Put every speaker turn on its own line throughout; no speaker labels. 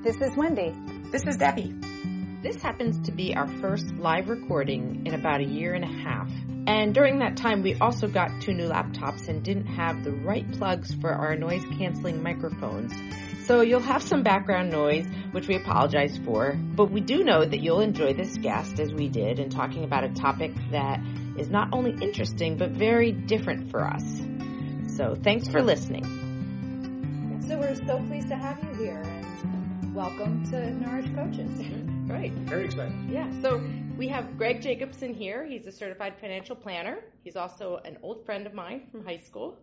This is Wendy.
This is Debbie.
This happens to be our first live recording in about a year and a half. And during that time, we also got two new laptops and didn't have the right plugs for our noise canceling microphones. So you'll have some background noise, which we apologize for, but we do know that you'll enjoy this guest as we did in talking about a topic that is not only interesting, but very different for us. So thanks for listening.
So we're so pleased to have you here and welcome to Nourish Coaches.
Great.
Very excited.
Yeah, so we have Greg Jacobson here. He's a certified financial planner. He's also an old friend of mine from high school.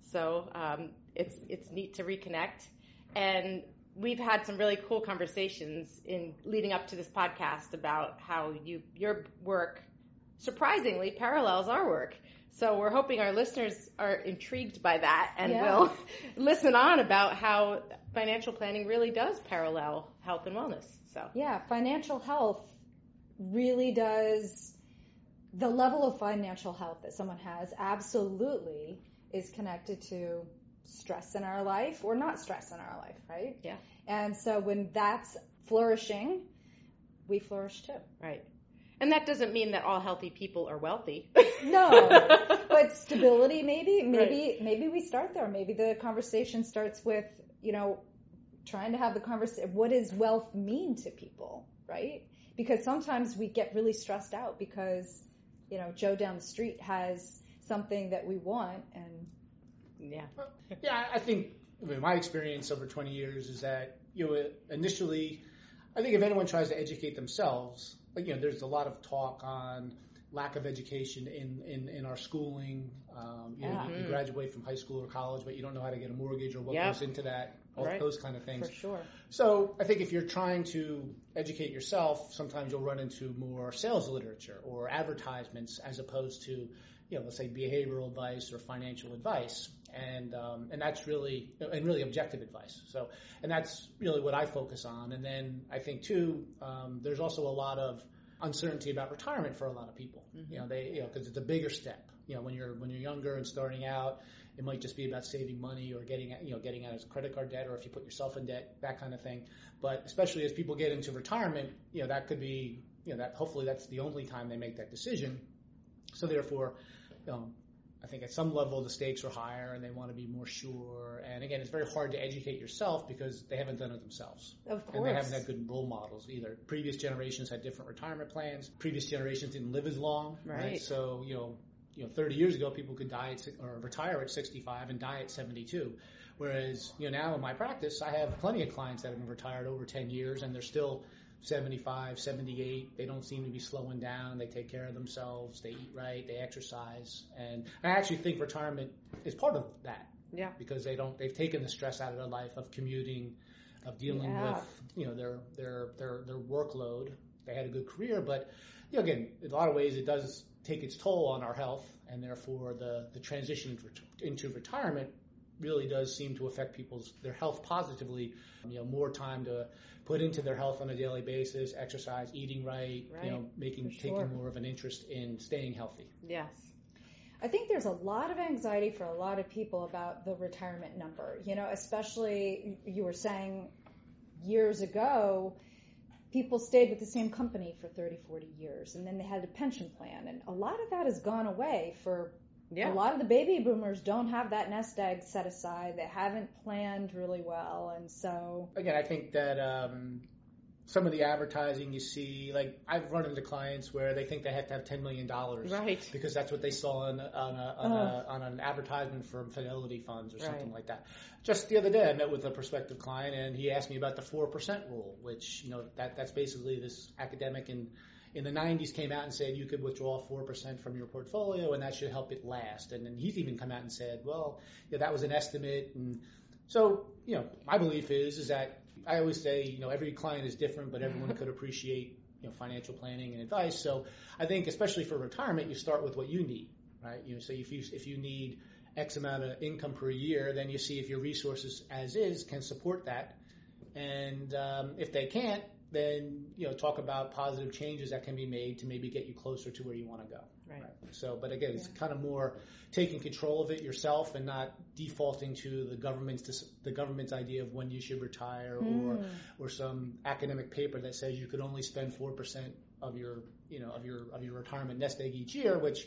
So um, it's it's neat to reconnect. And we've had some really cool conversations in leading up to this podcast about how you your work surprisingly parallels our work. So we're hoping our listeners are intrigued by that and
Yeah.
will listen on about how financial planning really does parallel health and wellness. So
Yeah, financial health really does, the level of financial health that someone has absolutely is connected to stress in our life or not stress in our life, right?
Yeah.
And so when that's flourishing, we flourish too.
Right. And that doesn't mean that all healthy people are wealthy.
No, but stability maybe maybe maybe we start there maybe the conversation starts with you know trying to have the conversation what does wealth mean to people right because sometimes we get really stressed out because you know joe down the street has something that we want and
yeah.
Yeah, I think I mean, my experience over 20 years is that you know initially, I think if anyone tries to educate themselves, like you know, there's a lot of talk on lack of education in in, in our schooling. Um, you know,
Yeah.
you, you graduate from high school or college, but you don't know how to get a mortgage or what
Yep.
goes into that, all
Right.
those kind of things.
for sure
So I think if you're trying to educate yourself, sometimes you'll run into more sales literature or advertisements as opposed to, you know, let's say behavioral advice or financial advice, and um, and that's really and really objective advice. So and that's really what I focus on. And then I think too, um, there's also a lot of uncertainty about retirement for a lot of people. You know, they you know because it's a bigger step. You know, when you're when you're younger and starting out, it might just be about saving money or getting you know getting out of credit card debt or if you put yourself in debt, that kind of thing. But especially as people get into retirement, you know that could be you know that hopefully that's the only time they make that decision. So therefore, you know, I think at some level the stakes are higher and they want to be more sure. And again, it's very hard to educate yourself because they haven't done it themselves.
of
And they haven't had good role models either. Previous generations had different retirement plans. Previous generations didn't live as long,
Right.
So you know, you know, 30 years ago, people could die at, or retire at 65 and die at 72. Whereas you know now in my practice, I have plenty of clients that have been retired over 10 years and they're still 75, 78. They don't seem to be slowing down. They take care of themselves. They eat right. They exercise. And I actually think retirement is part of that
Yeah.
because they don't they've taken the stress out of their life of commuting, of dealing
Yeah.
with you know their their their their workload. They had a good career, but you know, again, in a lot of ways, it does take its toll on our health, and therefore the the transition into- into retirement really does seem to affect people's their health positively. You know, more time to put into their health on a daily basis, exercise, eating right,
Right.
you know, making
sure.
taking more of an interest in staying healthy.
Yes.
I think there's a lot of anxiety for a lot of people about the retirement number. You know, especially you were saying years ago, people stayed with the same company for 30, 40 years and then they had a pension plan. And a lot of that has gone away for
Yeah.
a lot of the baby boomers don't have that nest egg set aside. They haven't planned really well. And so,
again, I think that um, some of the advertising you see, like I've run into clients where they think they have to have ten million dollars,
Right.
Because that's what they saw on on, a, on, a, on an advertisement from Fidelity Funds or something like that. Just the other day, I met with a prospective client, and he asked me about the four percent rule, which you know that that's basically this academic in in the 90s came out and said you could withdraw 4% from your portfolio and that should help it last. And then he's even come out and said, well, yeah, that was an estimate. And so, you know, my belief is, is that I always say, you know, every client is different, but everyone could appreciate, you know, financial planning and advice. So I think especially for retirement, you start with what you need, right? You know, so if you, if you need X amount of income per year, then you see if your resources as is can support that. And um, if they can't, then you know talk about positive changes that can be made to maybe get you closer to where you want to go.
Right.
So, but again, it's kind of more taking control of it yourself and not defaulting to the government's the government's idea of when you should retire or hmm. or some academic paper that says you could only spend four percent of your you know of your of your retirement nest egg each year, which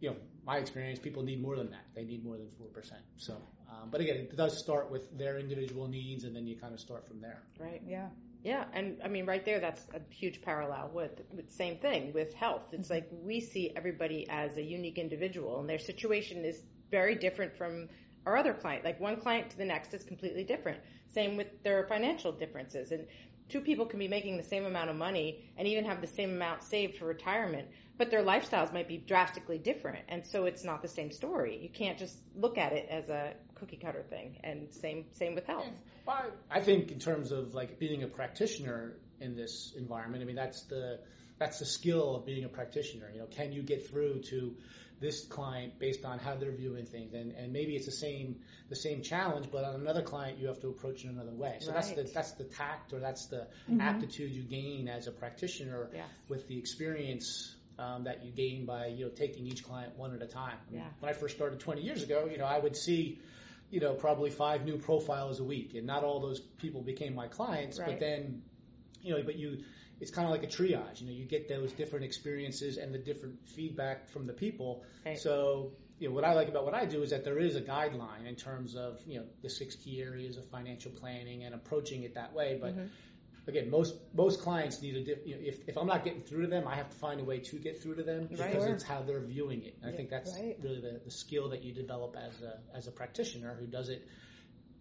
you know my experience people need more than that. They need more than four percent. So, um, but again, it does start with their individual needs, and then you kind of start from there.
Right.
Yeah.
Yeah, and I mean, right there, that's a huge parallel with, with same thing with health. It's like we see everybody as a unique individual, and their situation is very different from our other client. Like one client to the next is completely different. Same with their financial differences, and two people can be making the same amount of money and even have the same amount saved for retirement, but their lifestyles might be drastically different, and so it's not the same story. You can't just look at it as a cookie cutter thing. And same same with health.
Well, I think in terms of like being a practitioner in this environment, I mean that's the that's the skill of being a practitioner. You know, can you get through to this client based on how they're viewing things, and, and maybe it's the same the same challenge, but on another client you have to approach it another way. So that's the that's the tact or that's the
Mm-hmm.
aptitude you gain as a practitioner
Yes.
with the experience. Um, that you gain by you know taking each client one at a time.
Yeah.
When I first started 20 years ago, you know I would see you know, probably five new profiles a week, and not all those people became my clients.
Right.
But then, you know, but you, it's kind of like a triage. You know, you get those different experiences and the different feedback from the people.
Right.
So, you know, what I like about what I do is that there is a guideline in terms of you know the six key areas of financial planning and approaching it that way. But again, most most clients need a diff, you know, if if I'm not getting through to them, I have to find a way to get through to them because
Right.
it's how they're viewing it. And I think that's
Right.
really the, the skill that you develop as a as a practitioner who does it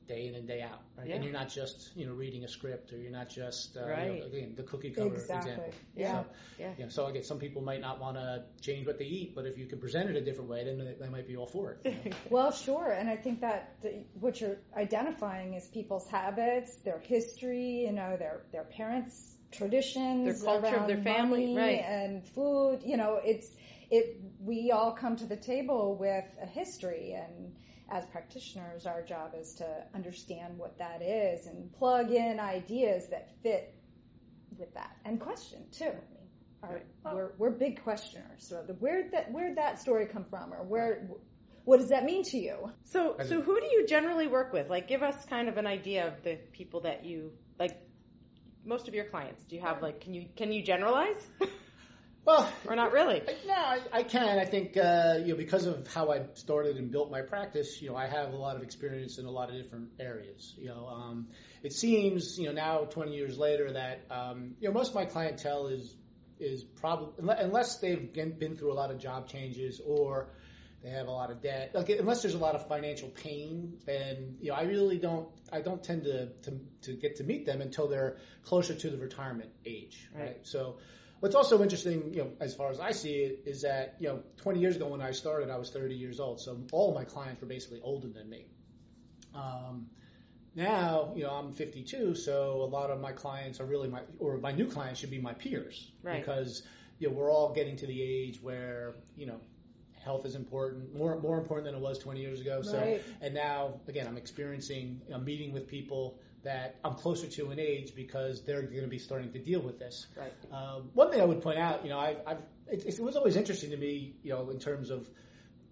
day in and day out. Right?
Yeah.
And you're not just you know reading a script or you're not just uh, you know, again the cookie cutter
Exactly.
example.
Yeah.
So,
Yeah.
yeah. So again, some people might not want to change what they eat, but if you can present it a different way, then they, they might be all for it. you know?
Well, sure, and I think that the, what you're identifying is people's habits, their history, you know, their their parents' traditions,
Their culture of their family, right.
and food. You know, it's it. We all come to the table with a history, and as practitioners, our job is to understand what that is and plug in ideas that fit with that, and question too. Our, we're, we're big questioners. So the, where'd that where'd that story come from, or where? What does that mean to you?
So, so who do you generally work with? Like, give us kind of an idea of the people that you like. Most of your clients, do you have like? Can you can you generalize,
Well,
or not really?
No, I, I can. I think uh, you know because of how I started and built my practice. You know, I have a lot of experience in a lot of different areas. You know, um, it seems you know now 20 years later that um, you know most of my clientele is is probably unless they've been been through a lot of job changes or they have a lot of debt. Like unless there's a lot of financial pain, then you know I really don't. I don't tend to to, to get to meet them until they're closer to the retirement age.
Right.
right? So. What's also interesting, you know, as far as I see it, is that you know, 20 years ago when I started, I was 30 years old, so all my clients were basically older than me. Um, now, you know, I'm 52, so a lot of my clients are really my, or my new clients should be my peers,
Right.
because you know we're all getting to the age where you know health is important, more more important than it was 20 years ago. So, and now again, I'm experiencing, I'm meeting with people that I'm closer to in age because they're going to be starting to deal with this.
Right.
Um, one thing I would point out, you know, I've, I've it, it was always interesting to me, you know, in terms of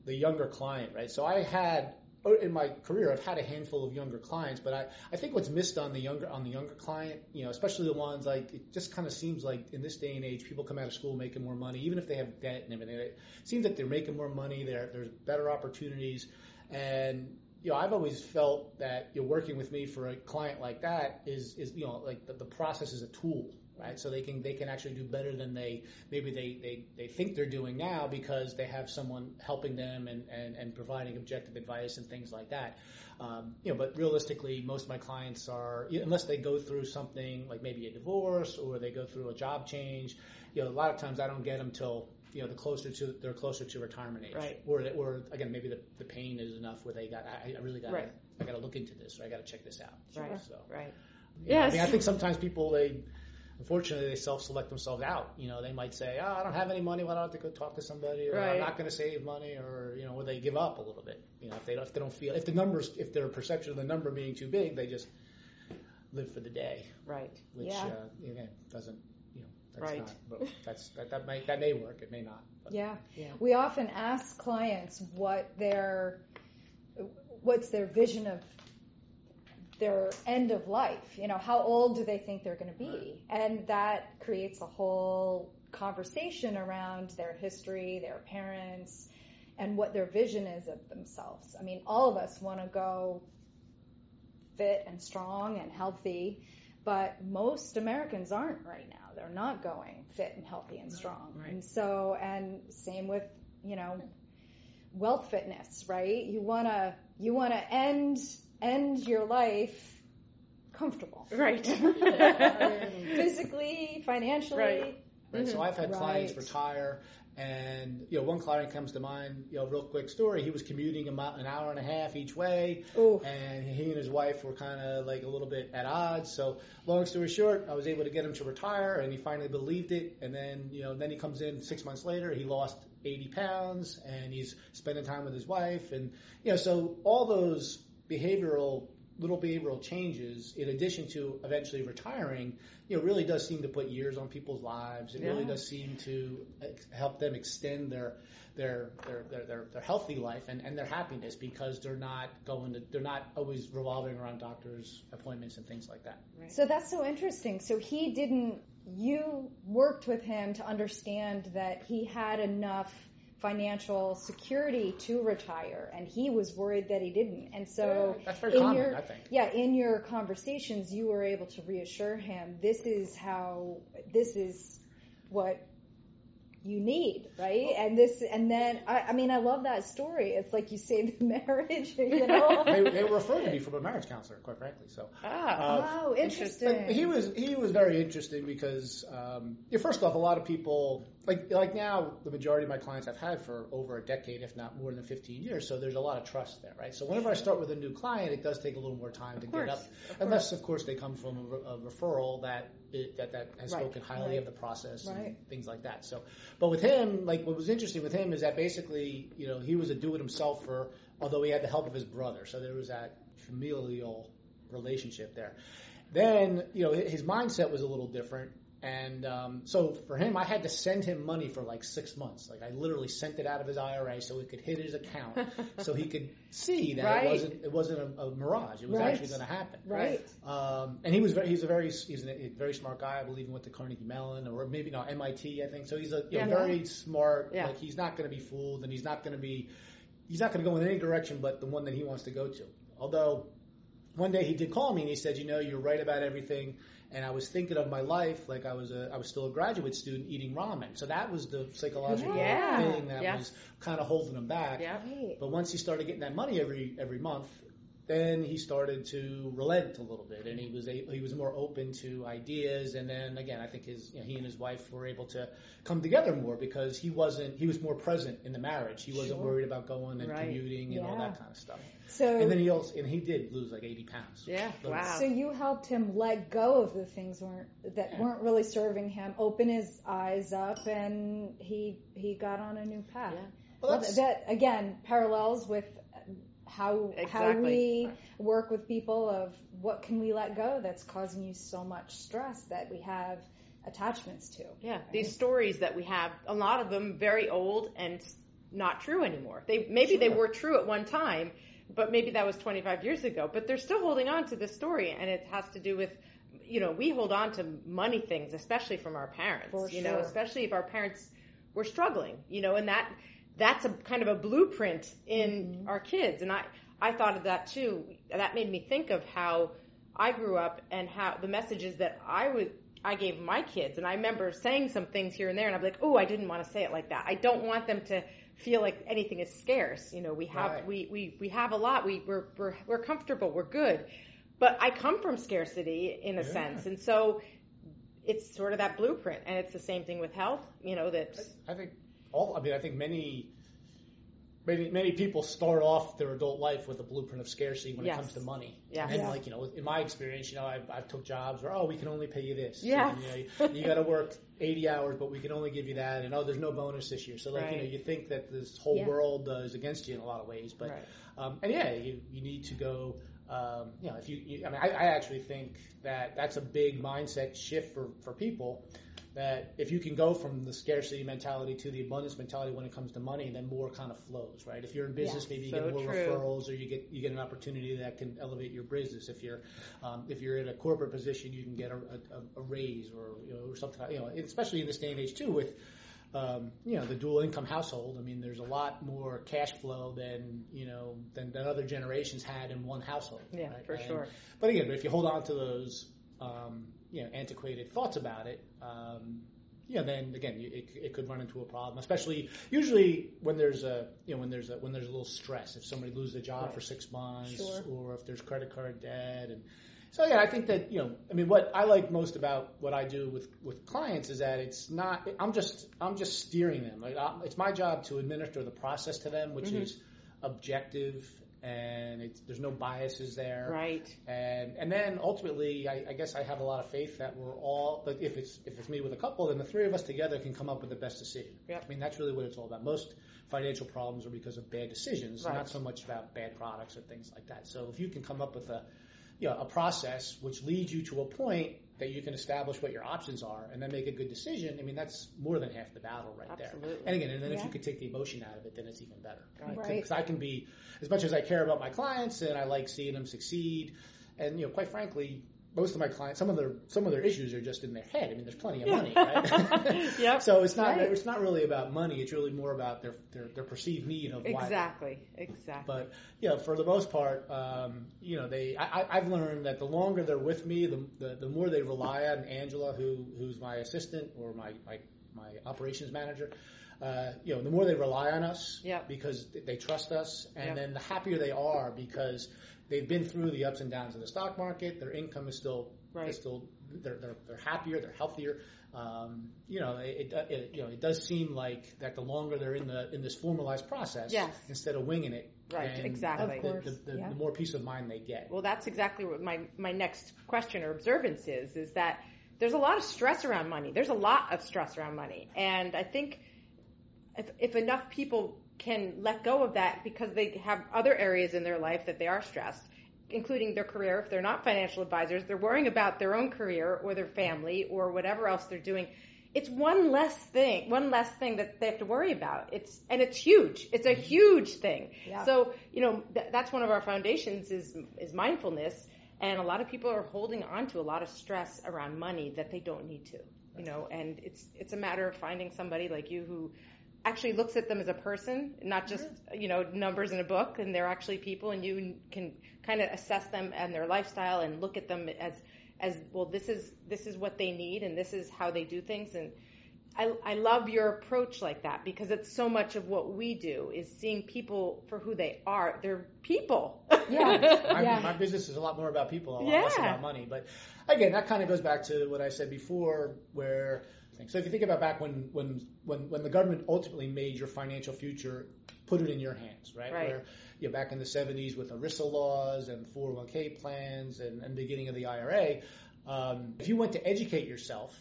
the younger client, right? So I had in my career, I've had a handful of younger clients, but I, I think what's missed on the younger on the younger client, you know, especially the ones like it just kind of seems like in this day and age, people come out of school making more money, even if they have debt and everything. It seems that they're making more money. There, there's better opportunities, and you know, I've always felt that you're working with me for a client like that is is you know like the, the process is a tool, right? So they can they can actually do better than they maybe they they, they think they're doing now because they have someone helping them and, and, and providing objective advice and things like that. Um, you know, but realistically, most of my clients are unless they go through something like maybe a divorce or they go through a job change. You know, a lot of times I don't get them till you know the closer to they're closer to retirement age,
Right.
or or again maybe the, the pain is enough where they got I, I really got
Right.
I got to look into this or I got to check this out.
Right.
So
Right.
yeah, I mean, I think sometimes people they unfortunately they self-select themselves out. You know, they might say, "Oh, I don't have any money. Why don't I have to go talk to somebody?" Or
Right.
"I'm not going to save money," or you know, or they give up a little bit. You know, if they don't, if they don't feel if the numbers if their perception of the number being too big, they just live for the day,
Right.
which
Yeah.
uh, again doesn't That's
Right.
Not, but that's that, that may that may work. It may not. But.
Yeah.
Yeah.
We often ask clients what their what's their vision of their end of life. You know, how old do they think they're going to be? And that creates a whole conversation around their history, their parents, and what their vision is of themselves. I mean, all of us want to go fit and strong and healthy, but most Americans aren't right now. They're not going fit and healthy and strong.
Right.
And so, and same with, you know, wealth fitness, right? You want to, you want to end, end your life comfortable.
Right.
Physically, financially.
Right.
Right. So I've had clients retire, and you know, one client comes to mind. You know, real quick story. He was commuting about an hour and a half each way,
Ooh.
and he and his wife were kind of like a little bit at odds. So, long story short, I was able to get him to retire, and he finally believed it. And then, you know, then he comes in six months later. He lost 80 pounds, and he's spending time with his wife, and you know, so all those behavioral little behavioral changes, in addition to eventually retiring, you know, really does seem to put years on people's lives. It really does seem to help them extend their their their their, their, their healthy life and, and their happiness because they're not going to they're not always revolving around doctors appointments and things like that.
So that's so interesting. So he didn't, you worked with him to understand that he had enough financial security to retire and he was worried that he didn't. And so
That's very
in
common,
your, yeah, in your conversations, you were able to reassure him, this is how, this is what you need, right? And this, and then, I, I mean, I love that story. It's like you saved the marriage, you know?
they, they were referring to me from a marriage counselor, quite frankly. So.
Ah.
Uh,
oh, interesting.
He was he was very interesting because um, yeah, first off, a lot of people like like now the majority of my clients I've had for over a decade, if not more than 15 years. So there's a lot of trust there, right? So whenever I start with a new client, it does take a little more time to
course,
get up,
of
unless of course they come from a, re- a referral that it, that that has
Right,
spoken highly
right.
of the process
Right.
and things like that. So, but with him, like what was interesting with him is that basically, you know, he was a do-it-himselfer, although he had the help of his brother. So there was that familial relationship there. Then, you know, his mindset was a little different. And um, so for him, I had to send him money for like six months. Like I literally sent it out of his IRA so it could hit his account, so he could see that
Right.
it wasn't it wasn't a, a mirage. It was
Right.
actually going to happen.
right.
Um, and he was very, he's a very he's a, very smart guy. I believe he went to Carnegie Mellon or maybe not MIT. I think so. He's a you know,
Yeah.
very smart.
Yeah.
Like he's not going to be fooled, and he's not going to be he's not going to go in any direction but the one that he wants to go to. Although one day he did call me and he said, you know, you're right about everything. And I was thinking of my life like I was a I was still a graduate student eating ramen. So that was the psychological
Yeah.
thing that
Yeah.
was kind of holding him back.
Yeah.
But once he started getting that money every every month, then he started to relent a little bit, and he was a, he was more open to ideas. And then again, I think his you know, he and his wife were able to come together more because he wasn't he was more present in the marriage. He wasn't
Sure.
worried about going and
Right.
commuting and all that kind of stuff.
So,
And then he also and he did lose like eighty pounds.
Yeah.
So-
Wow.
So you helped him let go of the things weren't that
Yeah.
weren't really serving him, open his eyes up, and he he got on a new path.
Yeah.
Well,
Well, that again parallels with how how we work with people of what can we let go that's causing you so much stress that we have attachments to.
Yeah, these stories that we have, a lot of them very old and not true anymore. They maybe they were true at one time, but maybe that was 25 years ago. But they're still holding on to this story, and it has to do with, you know, we hold on to money things, especially from our parents.
For
you know, especially if our parents were struggling. You know, and that that's a kind of a blueprint in
Mm-hmm.
our kids. And I I thought of that too. That made me think of how I grew up and how the messages that I would I gave my kids, and I remember saying some things here and there, and I'm like, oh, I didn't want to say it like that. I don't want them to feel like anything is scarce. You know, we have
Right.
we, we we have a lot. We we're we're we're comfortable. We're good, but I come from scarcity in a
Yeah.
sense, and so it's sort of that blueprint, and it's the same thing with health. You know that
I think all. I mean, I think many, many, many people start off their adult life with a blueprint of scarcity when
Yes.
it comes to money.
Yeah.
And
Yeah.
like you know, in my experience, you know, I've, I've took jobs where oh, we can only pay you this.
Yeah.
And, you know, you, you got to work 80 hours, but we can only give you that. And oh, there's no bonus this year. So like you know, you think that this whole
Yeah.
world uh, is against you in a lot of ways, but
Right.
um, and yeah, you, you need to go. Um, you know, if you, you I mean, I, I actually think that that's a big mindset shift for for people that if you can go from the scarcity mentality to the abundance mentality when it comes to money, then more kind of flows, right? If you're in business,
Yes.
maybe you
So
get more
true.
referrals, or you get you get an opportunity that can elevate your business. If you're um, if you're in a corporate position, you can get a, a, a raise or you know or something. You know, especially in this day and age too, with um, you know the dual income household. I mean, there's a lot more cash flow than you know than, than other generations had in one household.
Yeah,
right?
for
And-
sure.
But again, if you hold on to those um, you know antiquated thoughts about it. Um, you know, then again, it, it could run into a problem. Especially, usually when there's a, you know, when there's a when there's a little stress. If somebody loses a job
Right.
for six months,
Sure.
or if there's credit card debt, and so yeah, I think that you know, I mean, what I like most about what I do with with clients is that it's not. I'm just I'm just steering them. Like I, it's my job to administer the process to them, which
Mhm.
is objective and it's, there's no biases there.
Right.
And and then ultimately, I, I guess I have a lot of faith that we're all. Like if it's if it's me with a couple, then the three of us together can come up with the best decision.
Yep.
I mean, that's really what it's all about. Most financial problems are because of bad decisions,
Right.
not so much about bad products or things like that. So if you can come up with a you know, a process which leads you to a point that you can establish what your options are and then make a good decision. I mean, that's more than half the battle right there. And again, and then if you could take the emotion out of it, then it's even better.
Right.
Right.
Because I can be, as much as I care about my clients and I like seeing them succeed, and you know, quite frankly, most of my clients, some of their some of their issues are just in their head. I mean, there's plenty of money, right?
Yep.
So it's not
Right.
it's not really about money. It's really more about their their, their perceived need of why
Exactly. Exactly.
but you know, for the most part, um, you know, they I, I- I've learned that the longer they're with me, the, the the more they rely on Angela, who who's my assistant or my my, my operations manager. Uh, you know, the more they rely on us
Yep.
because they trust us, and
Yep.
then the happier they are because they've been through the ups and downs of the stock market. Their income is still
Right.
is still they're, they're they're happier, they're healthier. Um, you know, it, it, it you know it does seem like that the longer they're in the in this formalized process,
Yes.
instead of winging it,
Right,
and
exactly.
Of
the, the, the,
yeah.
the more peace of mind they get.
Well, that's exactly what my, my next question or observance is, is that there's a lot of stress around money. There's a lot of stress around money. And I think if, if enough people can let go of that because they have other areas in their life that they are stressed, including their career, if they're not financial advisors, they're worrying about their own career or their family or whatever else they're doing. It's one less thing, one less thing that they have to worry about. It's and it's huge. It's a mm-hmm. huge thing.
Yeah.
So you know th- that's one of our foundations is is mindfulness, and a lot of people are holding on to a lot of stress around money that they don't need to. You know, and it's it's a matter of finding somebody like you who actually looks at them as a person, not just you know numbers in a book, and they're actually people, and you can kind of assess them and their lifestyle and look at them as as well. This is this is what they need, and this is how they do things, and I, I love your approach like that because it's so much of what we do is seeing people for who they are. They're people.
Yeah.
my,
Yeah.
my business is a lot more about people, a lot less about money. But again, that kind of goes back to what I said before, where so if you think about back when when when when the government ultimately made your financial future, put it in your hands, right?
Right.
Where you know, back in the 70s with ERISA laws and 401k plans and, and beginning of the IRA, um, if you went to educate yourself,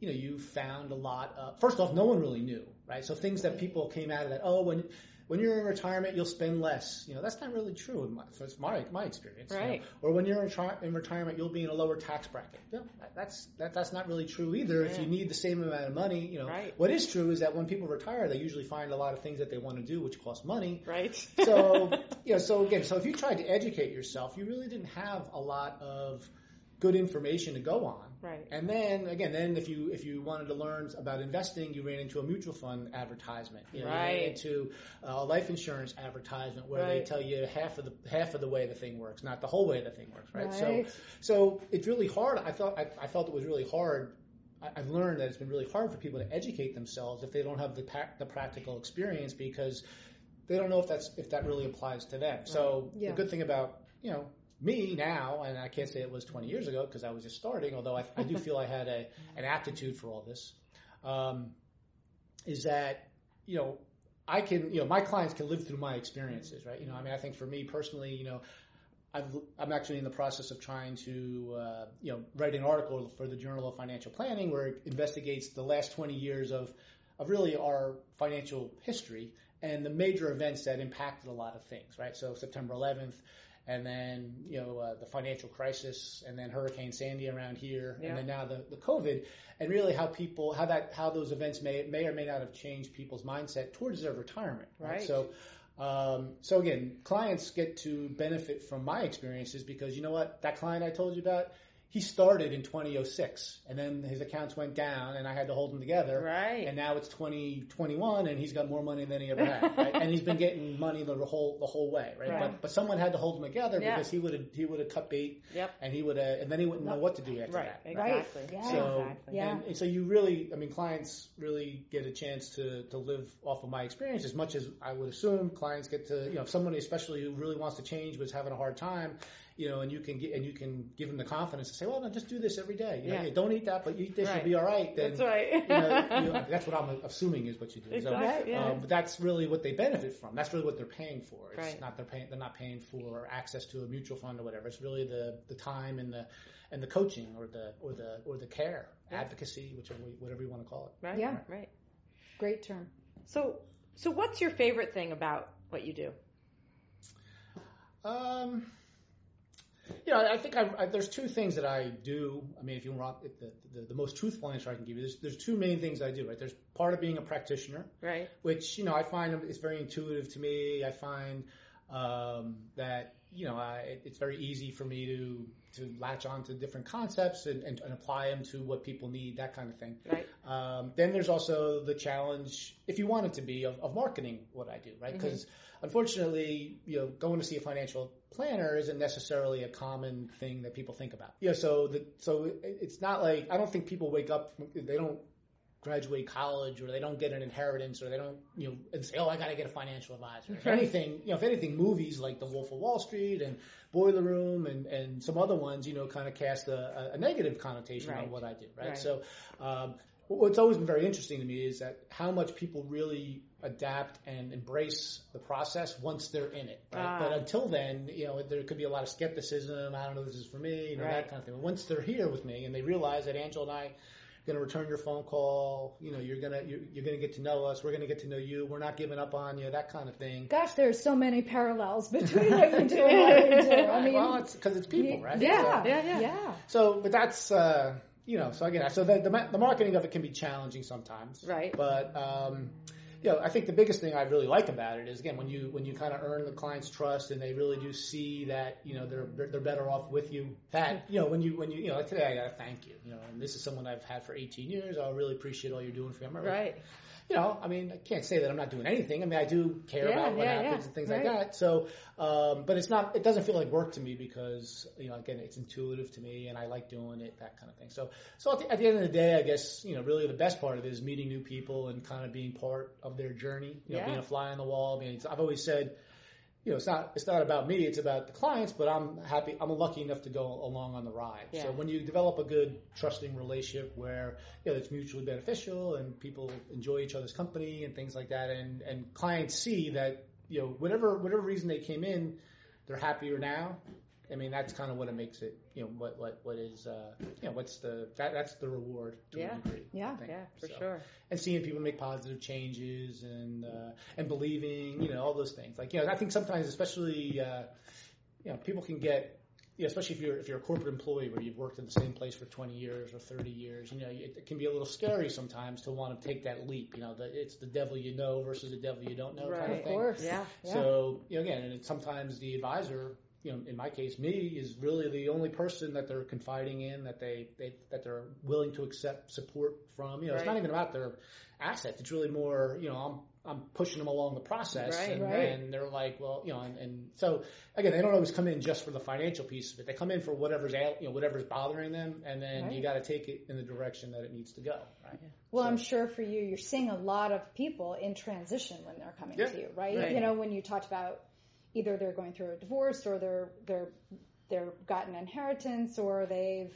you know, you found a lot. Of, first off, no one really knew, right? So things that people came out of that, oh, when when you're in retirement, you'll spend less. You know, that's not really true. In my, my my experience. you know.
Right.
Or when you're in, tri- in retirement, you'll be in a lower tax bracket. No, that- that's that, that's not really true either. If you need the same amount of money, you know,
Right.
what is true is that when people retire, they usually find a lot of things that they want to do, which cost money.
right?
So, you know, so again, so if you tried to educate yourself, you really didn't have a lot of good information to go on.
Right.
And then again, then if you if you wanted to learn about investing, you ran into a mutual fund advertisement. You know, You
Right.
ran into uh, a life insurance advertisement where they tell you half of the half of the way the thing works, not the whole way the thing works, right?
Right.
So so it's really hard. I felt I, I felt it was really hard. I've learned that it's been really hard for people to educate themselves if they don't have the pa- the practical experience because they don't know if that's if that really applies to them. So
Yeah.
the good thing about you know me now, and I can't say it was 20 years ago because I was just starting, although I, I do feel I had a an aptitude for all this, um, is that you know I can you know my clients can live through my experiences, right? You know, I mean, I think for me personally, you know. I've, I'm actually in the process of trying to, uh, you know, write an article for the Journal of Financial Planning where it investigates the last 20 years of, of really our financial history and the major events that impacted a lot of things, right? So September 11th, and then you know uh, the financial crisis, and then Hurricane Sandy around here,
Yeah.
and then now the, the COVID, and really how people how that how those events may may or may not have changed people's mindset towards their retirement.
Right.
So. Um, so again, clients get to benefit from my experiences because you know what? That client I told you about, he started in 2006 and then his accounts went down and I had to hold them together.
Right.
And now it's 2021 and he's got more money than he ever had. Right? and he's been getting money the whole the whole way. Right.
Right.
But but someone had to hold them together
Yeah.
because he would have he would have cut bait
Yep.
and he would have and then he wouldn't know what to do after
Right.
that.
Right.
Exactly.
Yeah.
So,
exactly.
Yeah.
and, and so you really, I mean, clients really get a chance to, to live off of my experience as much as I would assume clients get to, you know, if someone especially who really wants to change but is having a hard time, you know, and you can get, and you can give them the confidence to say, well, no, just do this every day. You know, "Hey, don't eat that, but eat this,
Right.
you'll be all right. Then,
That's right.
you know, you, that's what I'm assuming is what you do. So,
Exactly. Yeah.
um, but that's really what they benefit from. That's really what they're paying for. It's
Right.
not they're paying. They're not paying for access to a mutual fund or whatever. It's really the the time and the and the coaching or the or the or the care,
Yeah.
advocacy, whichever whatever you want to call it.
right.
Yeah.
Right.
Great term.
So, so what's your favorite thing about what you do?
Um, you know, I think I, I, there's two things that I do. I mean, if you want the, the, the most truthful answer I can give you, there's, there's two main things I do. Right, there's part of being a practitioner,
Right.
which you know I find it's very intuitive to me. I find um, that you know it- it's very easy for me to to latch on to different concepts and, and, and apply them to what people need, that kind of thing.
Right.
Um, then there's also the challenge, if you want it to be, of, of marketing what I do, right? Because unfortunately, you know, going to see a financial planner isn't necessarily a common thing that people think about. Yeah, so the so it- it's not like I don't think people wake up, they don't graduate college or they don't get an inheritance or they don't, you know, and say, oh, I got to get a financial advisor. If anything, you know, if anything, movies like The Wolf of Wall Street and Boiler Room and, and some other ones, you know, kind of cast a, a negative connotation
Right.
on what I do, right?
Right.
So, um, what's always been very interesting to me is that how much people really adapt and embrace the process once they're in it. Right?
Ah.
But until then, you know, there could be a lot of skepticism. I don't know if this is for me, you know,
Right.
that kind of thing. But once they're here with me and they realize that Angela and I going to return your phone call. You know, you're gonna you're, you're gonna get to know us. We're gonna get to know you. We're not giving up on you. That kind of thing.
Gosh, there's so many parallels between what you do and what we do. I mean,
well, it's because it's people, right?
yeah,
Yeah, yeah.
yeah.
So, but that's uh, you know, so again, so the, the the marketing of it can be challenging sometimes,
Right.
But um, you know, I think the biggest thing I really like about it is again when you when you kind of earn the client's trust and they really do see that you know they're they're, better off with you. That you know when you when you you know like today I gotta thank you. You know, and this is someone I've had for 18 years. I really appreciate all you're doing for me.
Right.
You know, I mean, I can't say that I'm not doing anything. I mean, I do care
Yeah,
about what
yeah,
happens
yeah.
and things
Right.
like that. So, um, but it's not, it doesn't feel like work to me because, you know, again, it's intuitive to me and I like doing it, that kind of thing. So, so at the, at the end of the day, I guess, you know, really the best part of it is meeting new people and kind of being part of their journey, you know,
Yeah.
being a fly on the wall. I mean, it's, I've always said, you know, it's not it's not about me, it's about the clients, but I'm happy I'm lucky enough to go along on the ride.
Yeah.
So when you develop a good trusting relationship where you know it's mutually beneficial and people enjoy each other's company and things like that and and clients see that, you know, whatever whatever reason they came in, they're happier now. I mean, that's kind of what it makes it, you know, what what what is uh you know, what's the that that's the reward to
Yeah.
a degree.
Yeah.
Yeah, for
So
sure.
and seeing people make positive changes and uh, and believing, you know, all those things. Like, you know, I think sometimes, especially, uh, you know, people can get, you know, especially if you're if you're a corporate employee where you've worked in the same place for 20 years or 30 years, you know, it, it can be a little scary sometimes to want to take that leap. You know, that it's the devil you know versus the devil you don't know
Right.
of
Of
thing.
course.
Yeah.
Yeah.
So, you know, again, and it's sometimes the advisor, you know, in my case, me, is really the only person that they're confiding in, that they, they that they're willing to accept support from. You know, it's not even about their assets. It's really more, you know, I'm I'm pushing them along the process,
Right,
and,
right.
and they're like, well, you know, and, and so again, they don't always come in just for the financial piece of it. They come in for whatever's you know, whatever's bothering them, and then
Right.
you got to take it in the direction that it needs to go. Right.
Well,
So-
I'm sure for you, you're seeing a lot of people in transition when they're coming
Yeah.
to you, right?
Right.
You know, when you talked about either they're going through a divorce or they're they're they're got an inheritance or they've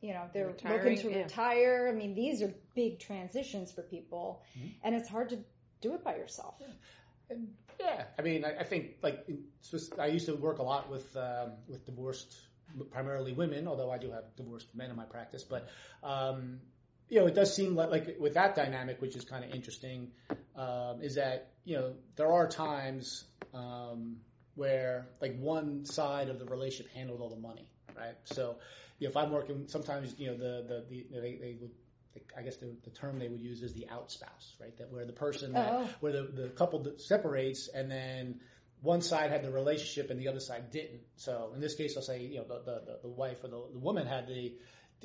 you know they're
Retiring,
looking to
yeah.
retire. I mean, these are big transitions for people,
Mm-hmm.
and it's hard to do it by yourself.
And yeah, I mean, I, I think like Swiss- I used to work a lot with um, with divorced, primarily women, although I do have divorced men in my practice. But um, you know, it does seem like, like with that dynamic, which is kind of interesting, um, is that you know there are times um, where like one side of the relationship handled all the money, right? So you know, if I'm working, sometimes you know the the, the they, they would. I guess the, the term they would use is the out spouse, right? That where the person that,
Oh.
where the, the couple separates and then one side had the relationship and the other side didn't. So in this case, I'll say you know the the, the wife or the, the woman had the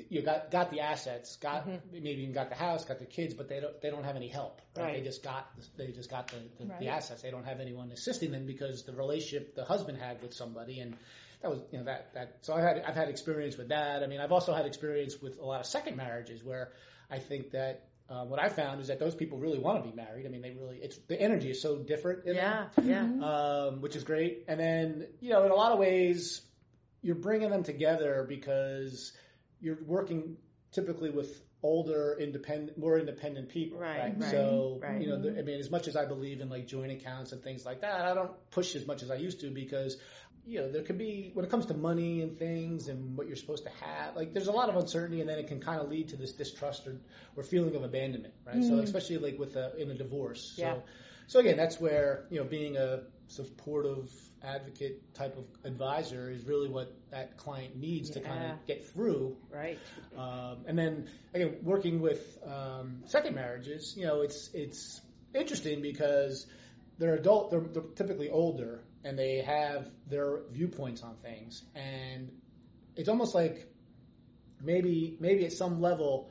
you got got the assets, got maybe even got the house, got the kids, but they don't they don't have any help. Right?
Right.
They just got they just got the, the,
Right.
the assets. They don't have anyone assisting them because the relationship the husband had with somebody and that was you know that that so I had I've had experience with that. I mean I've also had experience with a lot of second marriages where I think that. Uh, what I found is that those people really want to be married. I mean, they really, it's, the energy is so different in them
Yeah, yeah.
um, which is great. And then, you know, in a lot of ways, you're bringing them together because you're working typically with older, independent, more independent people.
Right, right, right
So,
right.
you know, the, I mean, as much as I believe in like joint accounts and things like that, I don't push as much as I used to because, you know, there could be, when it comes to money and things and what you're supposed to have, like there's a lot of uncertainty and then it can kind of lead to this distrust or, or feeling of abandonment, right? So mm-hmm. especially like with a, in a divorce.
Yeah.
So, so again, that's where, you know, being a supportive advocate type of advisor is really what that client needs to kind of get through.
Right.
Um, and then again, working with um, second marriages, you know, it's it's interesting because they're adult, they're, they're typically older, and they have their viewpoints on things, and it's almost like maybe maybe at some level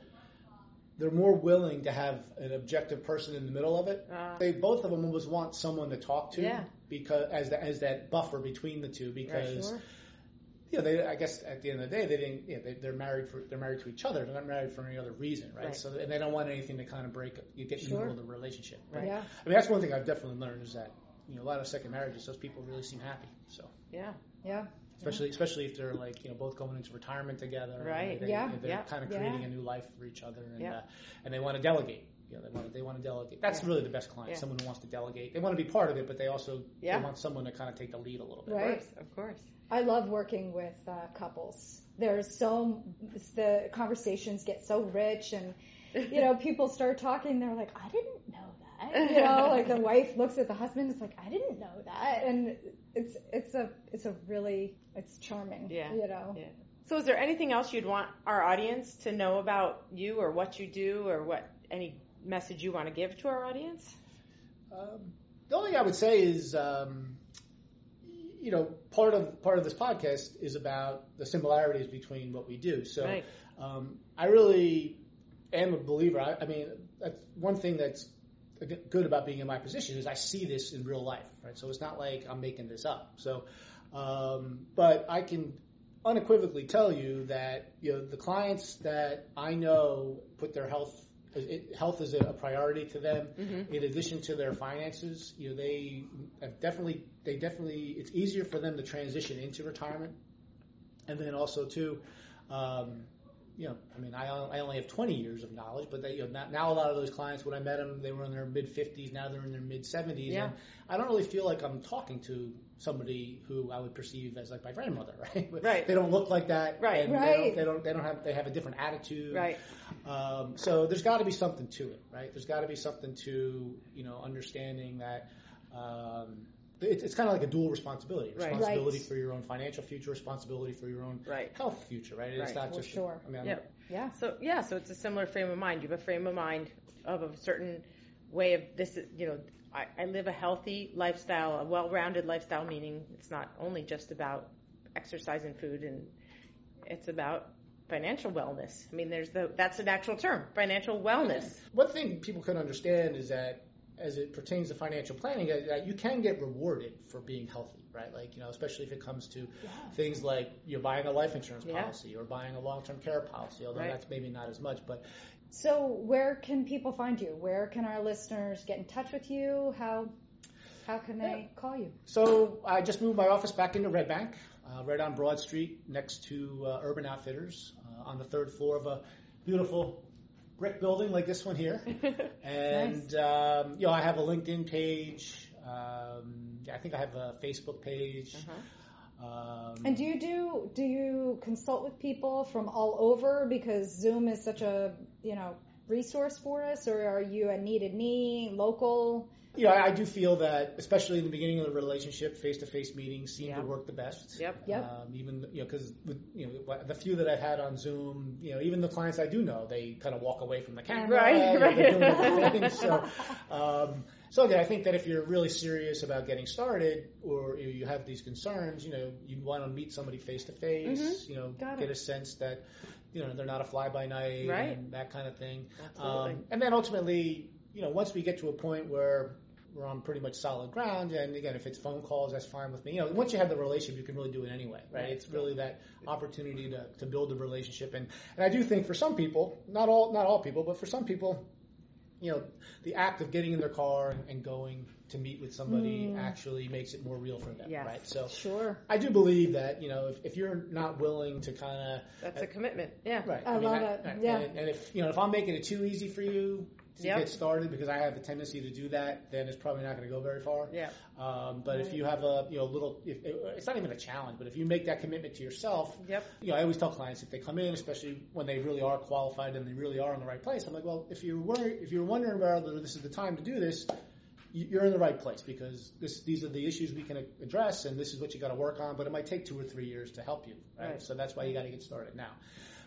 they're more willing to have an objective person in the middle of it.
Ah.
they both of them always want someone to talk to
Yeah.
Because as the, as that buffer between the two because
Sure.
you know, they, I guess at the end of the day, they didn't, you know, they, they're married for, they're married to each other. They're not married for any other reason, right?
Right.
So, and they don't want anything to kind of break, you get in the middle of the relationship.
Right.
Yeah.
I mean, that's one thing I've definitely learned is that, you know, a lot of second marriages, those people really seem happy. So,
Yeah.
Yeah.
especially, especially if they're like, you know, both going into retirement together.
Right.
They,
Yeah.
They're
Yeah.
kind of
Yeah.
creating a new life for each other and,
Yeah.
uh, and they want to delegate. You know, they want to, they want to delegate. That's
Yeah.
really the best client,
Yeah.
someone who wants to delegate. They want to be part of it, but they also
Yeah.
they want someone to kind of take the lead a little bit.
Of
Right.
course. Of course.
I love working with uh, couples. There's so the conversations get so rich, and you know, people start talking. They're like, "I didn't know that." You know, like the wife looks at the husband. It's like, "I didn't know that," and it's it's a it's a really it's charming.
Yeah.
You know.
Yeah. So, is there anything else you'd want our audience to know about you, or what you do, or what any message you want to give to our audience?
Um, the only thing I would say is, um, you know, part of part of this podcast is about the similarities between what we do. So,
Right.
um, I really am a believer. I, I mean, that's one thing that's good about being in my position is I see this in real life, right? So it's not like I'm making this up. So, um, but I can unequivocally tell you that you know the clients that I know put their health health is a priority to them. In addition to their finances, you know they have definitely they definitely it's easier for them to transition into retirement, and then also too. Um, you know, I mean, I, I only have 20 years of knowledge, but they, you know, now, now a lot of those clients, when I met them, they were in their mid 50s. Now they're in their mid 70s,
Yeah.
and I don't really feel like I'm talking to somebody who I would perceive as like my grandmother, right?
Right.
They don't look like that,
Right.
Right.
They, don't, they don't. They don't have. They have a different attitude,
Right.
Um, so there's got to be something to it, right? There's got to be something to you know understanding that. Um, it, it's kind of like a dual responsibility:
Right.
responsibility
Right.
for your own financial future, responsibility for your own
Right.
health future, right? It's
Right.
not
For
just
sure.
I mean, I'm-
Yeah.
So yeah, so it's a similar frame of mind. You have a frame of mind of a certain way of this. You know, I, I live a healthy lifestyle, a well-rounded lifestyle. Meaning, it's not only just about exercise and food, and it's about financial wellness. I mean, there's the that's an actual term, financial wellness.
One thing people can understand is that as it pertains to financial planning, that you can get rewarded for being healthy, right? Like, you know, especially if it comes to things like you're buying a life insurance
Yeah.
policy or buying a long-term care policy, although
Right.
that's maybe not as much, but
So where can people find you? Where can our listeners get in touch with you? How how can they call you?
So I just moved my office back into Red Bank, uh, right on Broad Street, next to uh, Urban Outfitters, uh, on the third floor of a beautiful brick building like this one here. And um, you know, I have a LinkedIn page. Um, I think I have a Facebook page. Um,
And do you do do you consult with people from all over because Zoom is such a you know resource for us, or are you a needed knee local?
You know, I, I do feel that, especially in the beginning of the relationship, face-to-face meetings seem
Yeah.
to work the best.
Yep.
Yep.
Um, even you know, because you know, the few that I've had on Zoom, you know, even the clients I do know, they kind of walk away from the camera.
Right,
you know,
right.
they're doing things. So, um, so again, I think that if you're really serious about getting started, or you you have these concerns, you know, you want to meet somebody face to face. You know.
Got
get
it.
a sense that you know they're not a fly by night
Right.
and that kind of thing.
Absolutely.
Um, and then ultimately, you know, once we get to a point where we're on pretty much solid ground, and again, if it's phone calls, that's fine with me. You know, once you have the relationship, you can really do it anyway, right? It's really that opportunity to, to build a relationship, and and I do think for some people, not all not all people, but for some people, you know, the act of getting in their car and, and going to meet with somebody mm. actually makes it more real for them,
Yes.
right? So
Sure.
I do believe that you know if, if you're not willing to kind of
That's a commitment. Yeah.
Right.
I love it.
right.
Yeah.
And, and if you know if I'm making it too easy for you to
Yep.
get started because I have the tendency to do that, then it's probably not going to go very far.
Yeah.
Um, but if you have a you know little, if, it's not even a challenge, but if you make that commitment to yourself,
Yep.
you know I always tell clients if they come in, especially when they really are qualified and they really are in the right place, I'm like, well, if you're worried, if you're wondering whether this is the time to do this. you- You're in the right place because this, these are the issues we can address, and this is what you got to work on. But it might take two or three years to help you, right?
Right.
So that's why you got to get started now.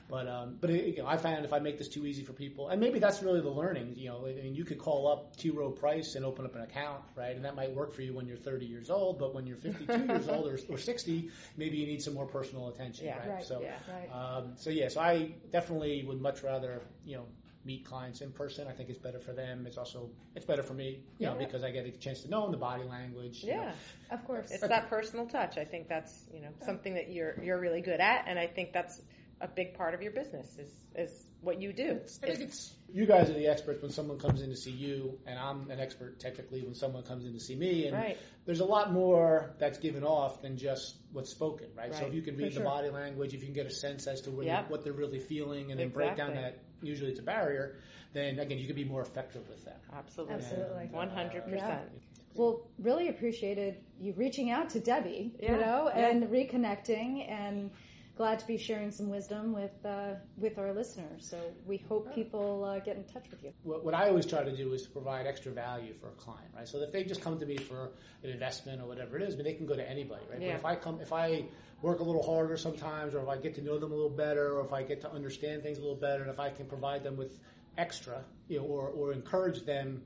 But um, but it, you know, I found if I make this too easy for people, and maybe that's really the learning. You know, I mean, you could call up T. Rowe Price and open up an account, right? And that might work for you when you're 30 years old, but when you're 52 years old or, or 60, maybe you need some more personal attention,
Yeah.
right?
Right.
So
Yeah.
Right.
um, so yeah, so I definitely would much rather you know meet clients in person. I think it's better for them. It's also it's better for me, you know, because I get a chance to know them, the body language. you know.
Yeah.
Of course.
It's that personal touch. I think that's you know something that you're you're really good at, and I think that's a big part of your business is is what you do.
I think it's you guys are the experts when someone comes in to see you, and I'm an expert technically when someone comes in to see me. And
Right.
there's a lot more that's given off than just what's spoken, right? So if you can read
For
the body language, if you can get a sense as to where
Yep.
what they're really feeling, and then break down that usually it's a barrier, then again you can be more effective with that.
Absolutely.
Absolutely.
Uh, One hundred percent.
Well, really appreciated you reaching out to Debbie,
Yeah,
you know,
yeah.
and reconnecting, and glad to be sharing some wisdom with uh, with our listeners. So we hope people uh, get in touch with you.
what, what I always try to do is to provide extra value for a client, right? So if they just come to me for an investment or whatever it is, but they can go to anybody, right?
Yeah.
But if I come, if I work a little harder sometimes, or if I get to know them a little better, or if I get to understand things a little better, and if I can provide them with extra, you know, or, or encourage them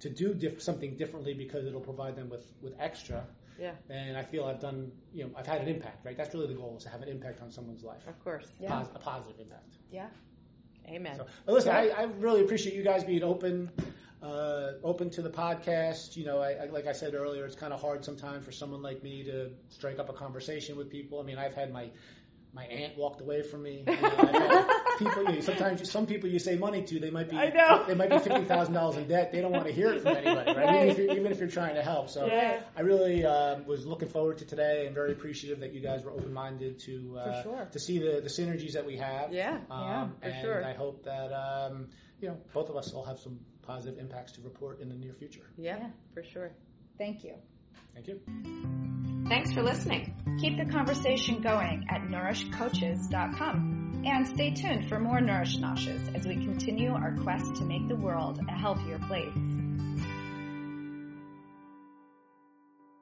to do diff- something differently because it'll provide them with, with extra,
Yeah.
then I feel I've done, you know, I've had an impact, right? That's really the goal is to have an impact on someone's life,
Of course.
Yeah.
Pos- a positive impact.
Yeah.
Amen.
So, but listen, I, I really appreciate you guys being open, uh, open to the podcast. You know, I, I, like I said earlier, it's kind of hard sometimes for someone like me to strike up a conversation with people. I mean, I've had my my aunt walked away from me. You know, people, you know, sometimes you, some people you say money to, they might be
I know.
they might be fifty thousand dollars in debt. They don't want to hear it from anybody, right? Even, if you're, even if you're trying to help. So
Yeah.
I really um, was looking forward to today and very appreciative that you guys were open minded to uh,
sure.
to see the, the synergies that we have.
Yeah.
Um,
Yeah,
for
and
sure.
I hope that um, you know both of us will have some positive impacts to report in the near future.
yeah,
Yeah.
for sure.
Thank you.
Thank you.
Thanks for listening.
Keep the conversation going at nourishcoaches.com. And stay tuned for more Nourish Noshes as we continue our quest to make the world a healthier place.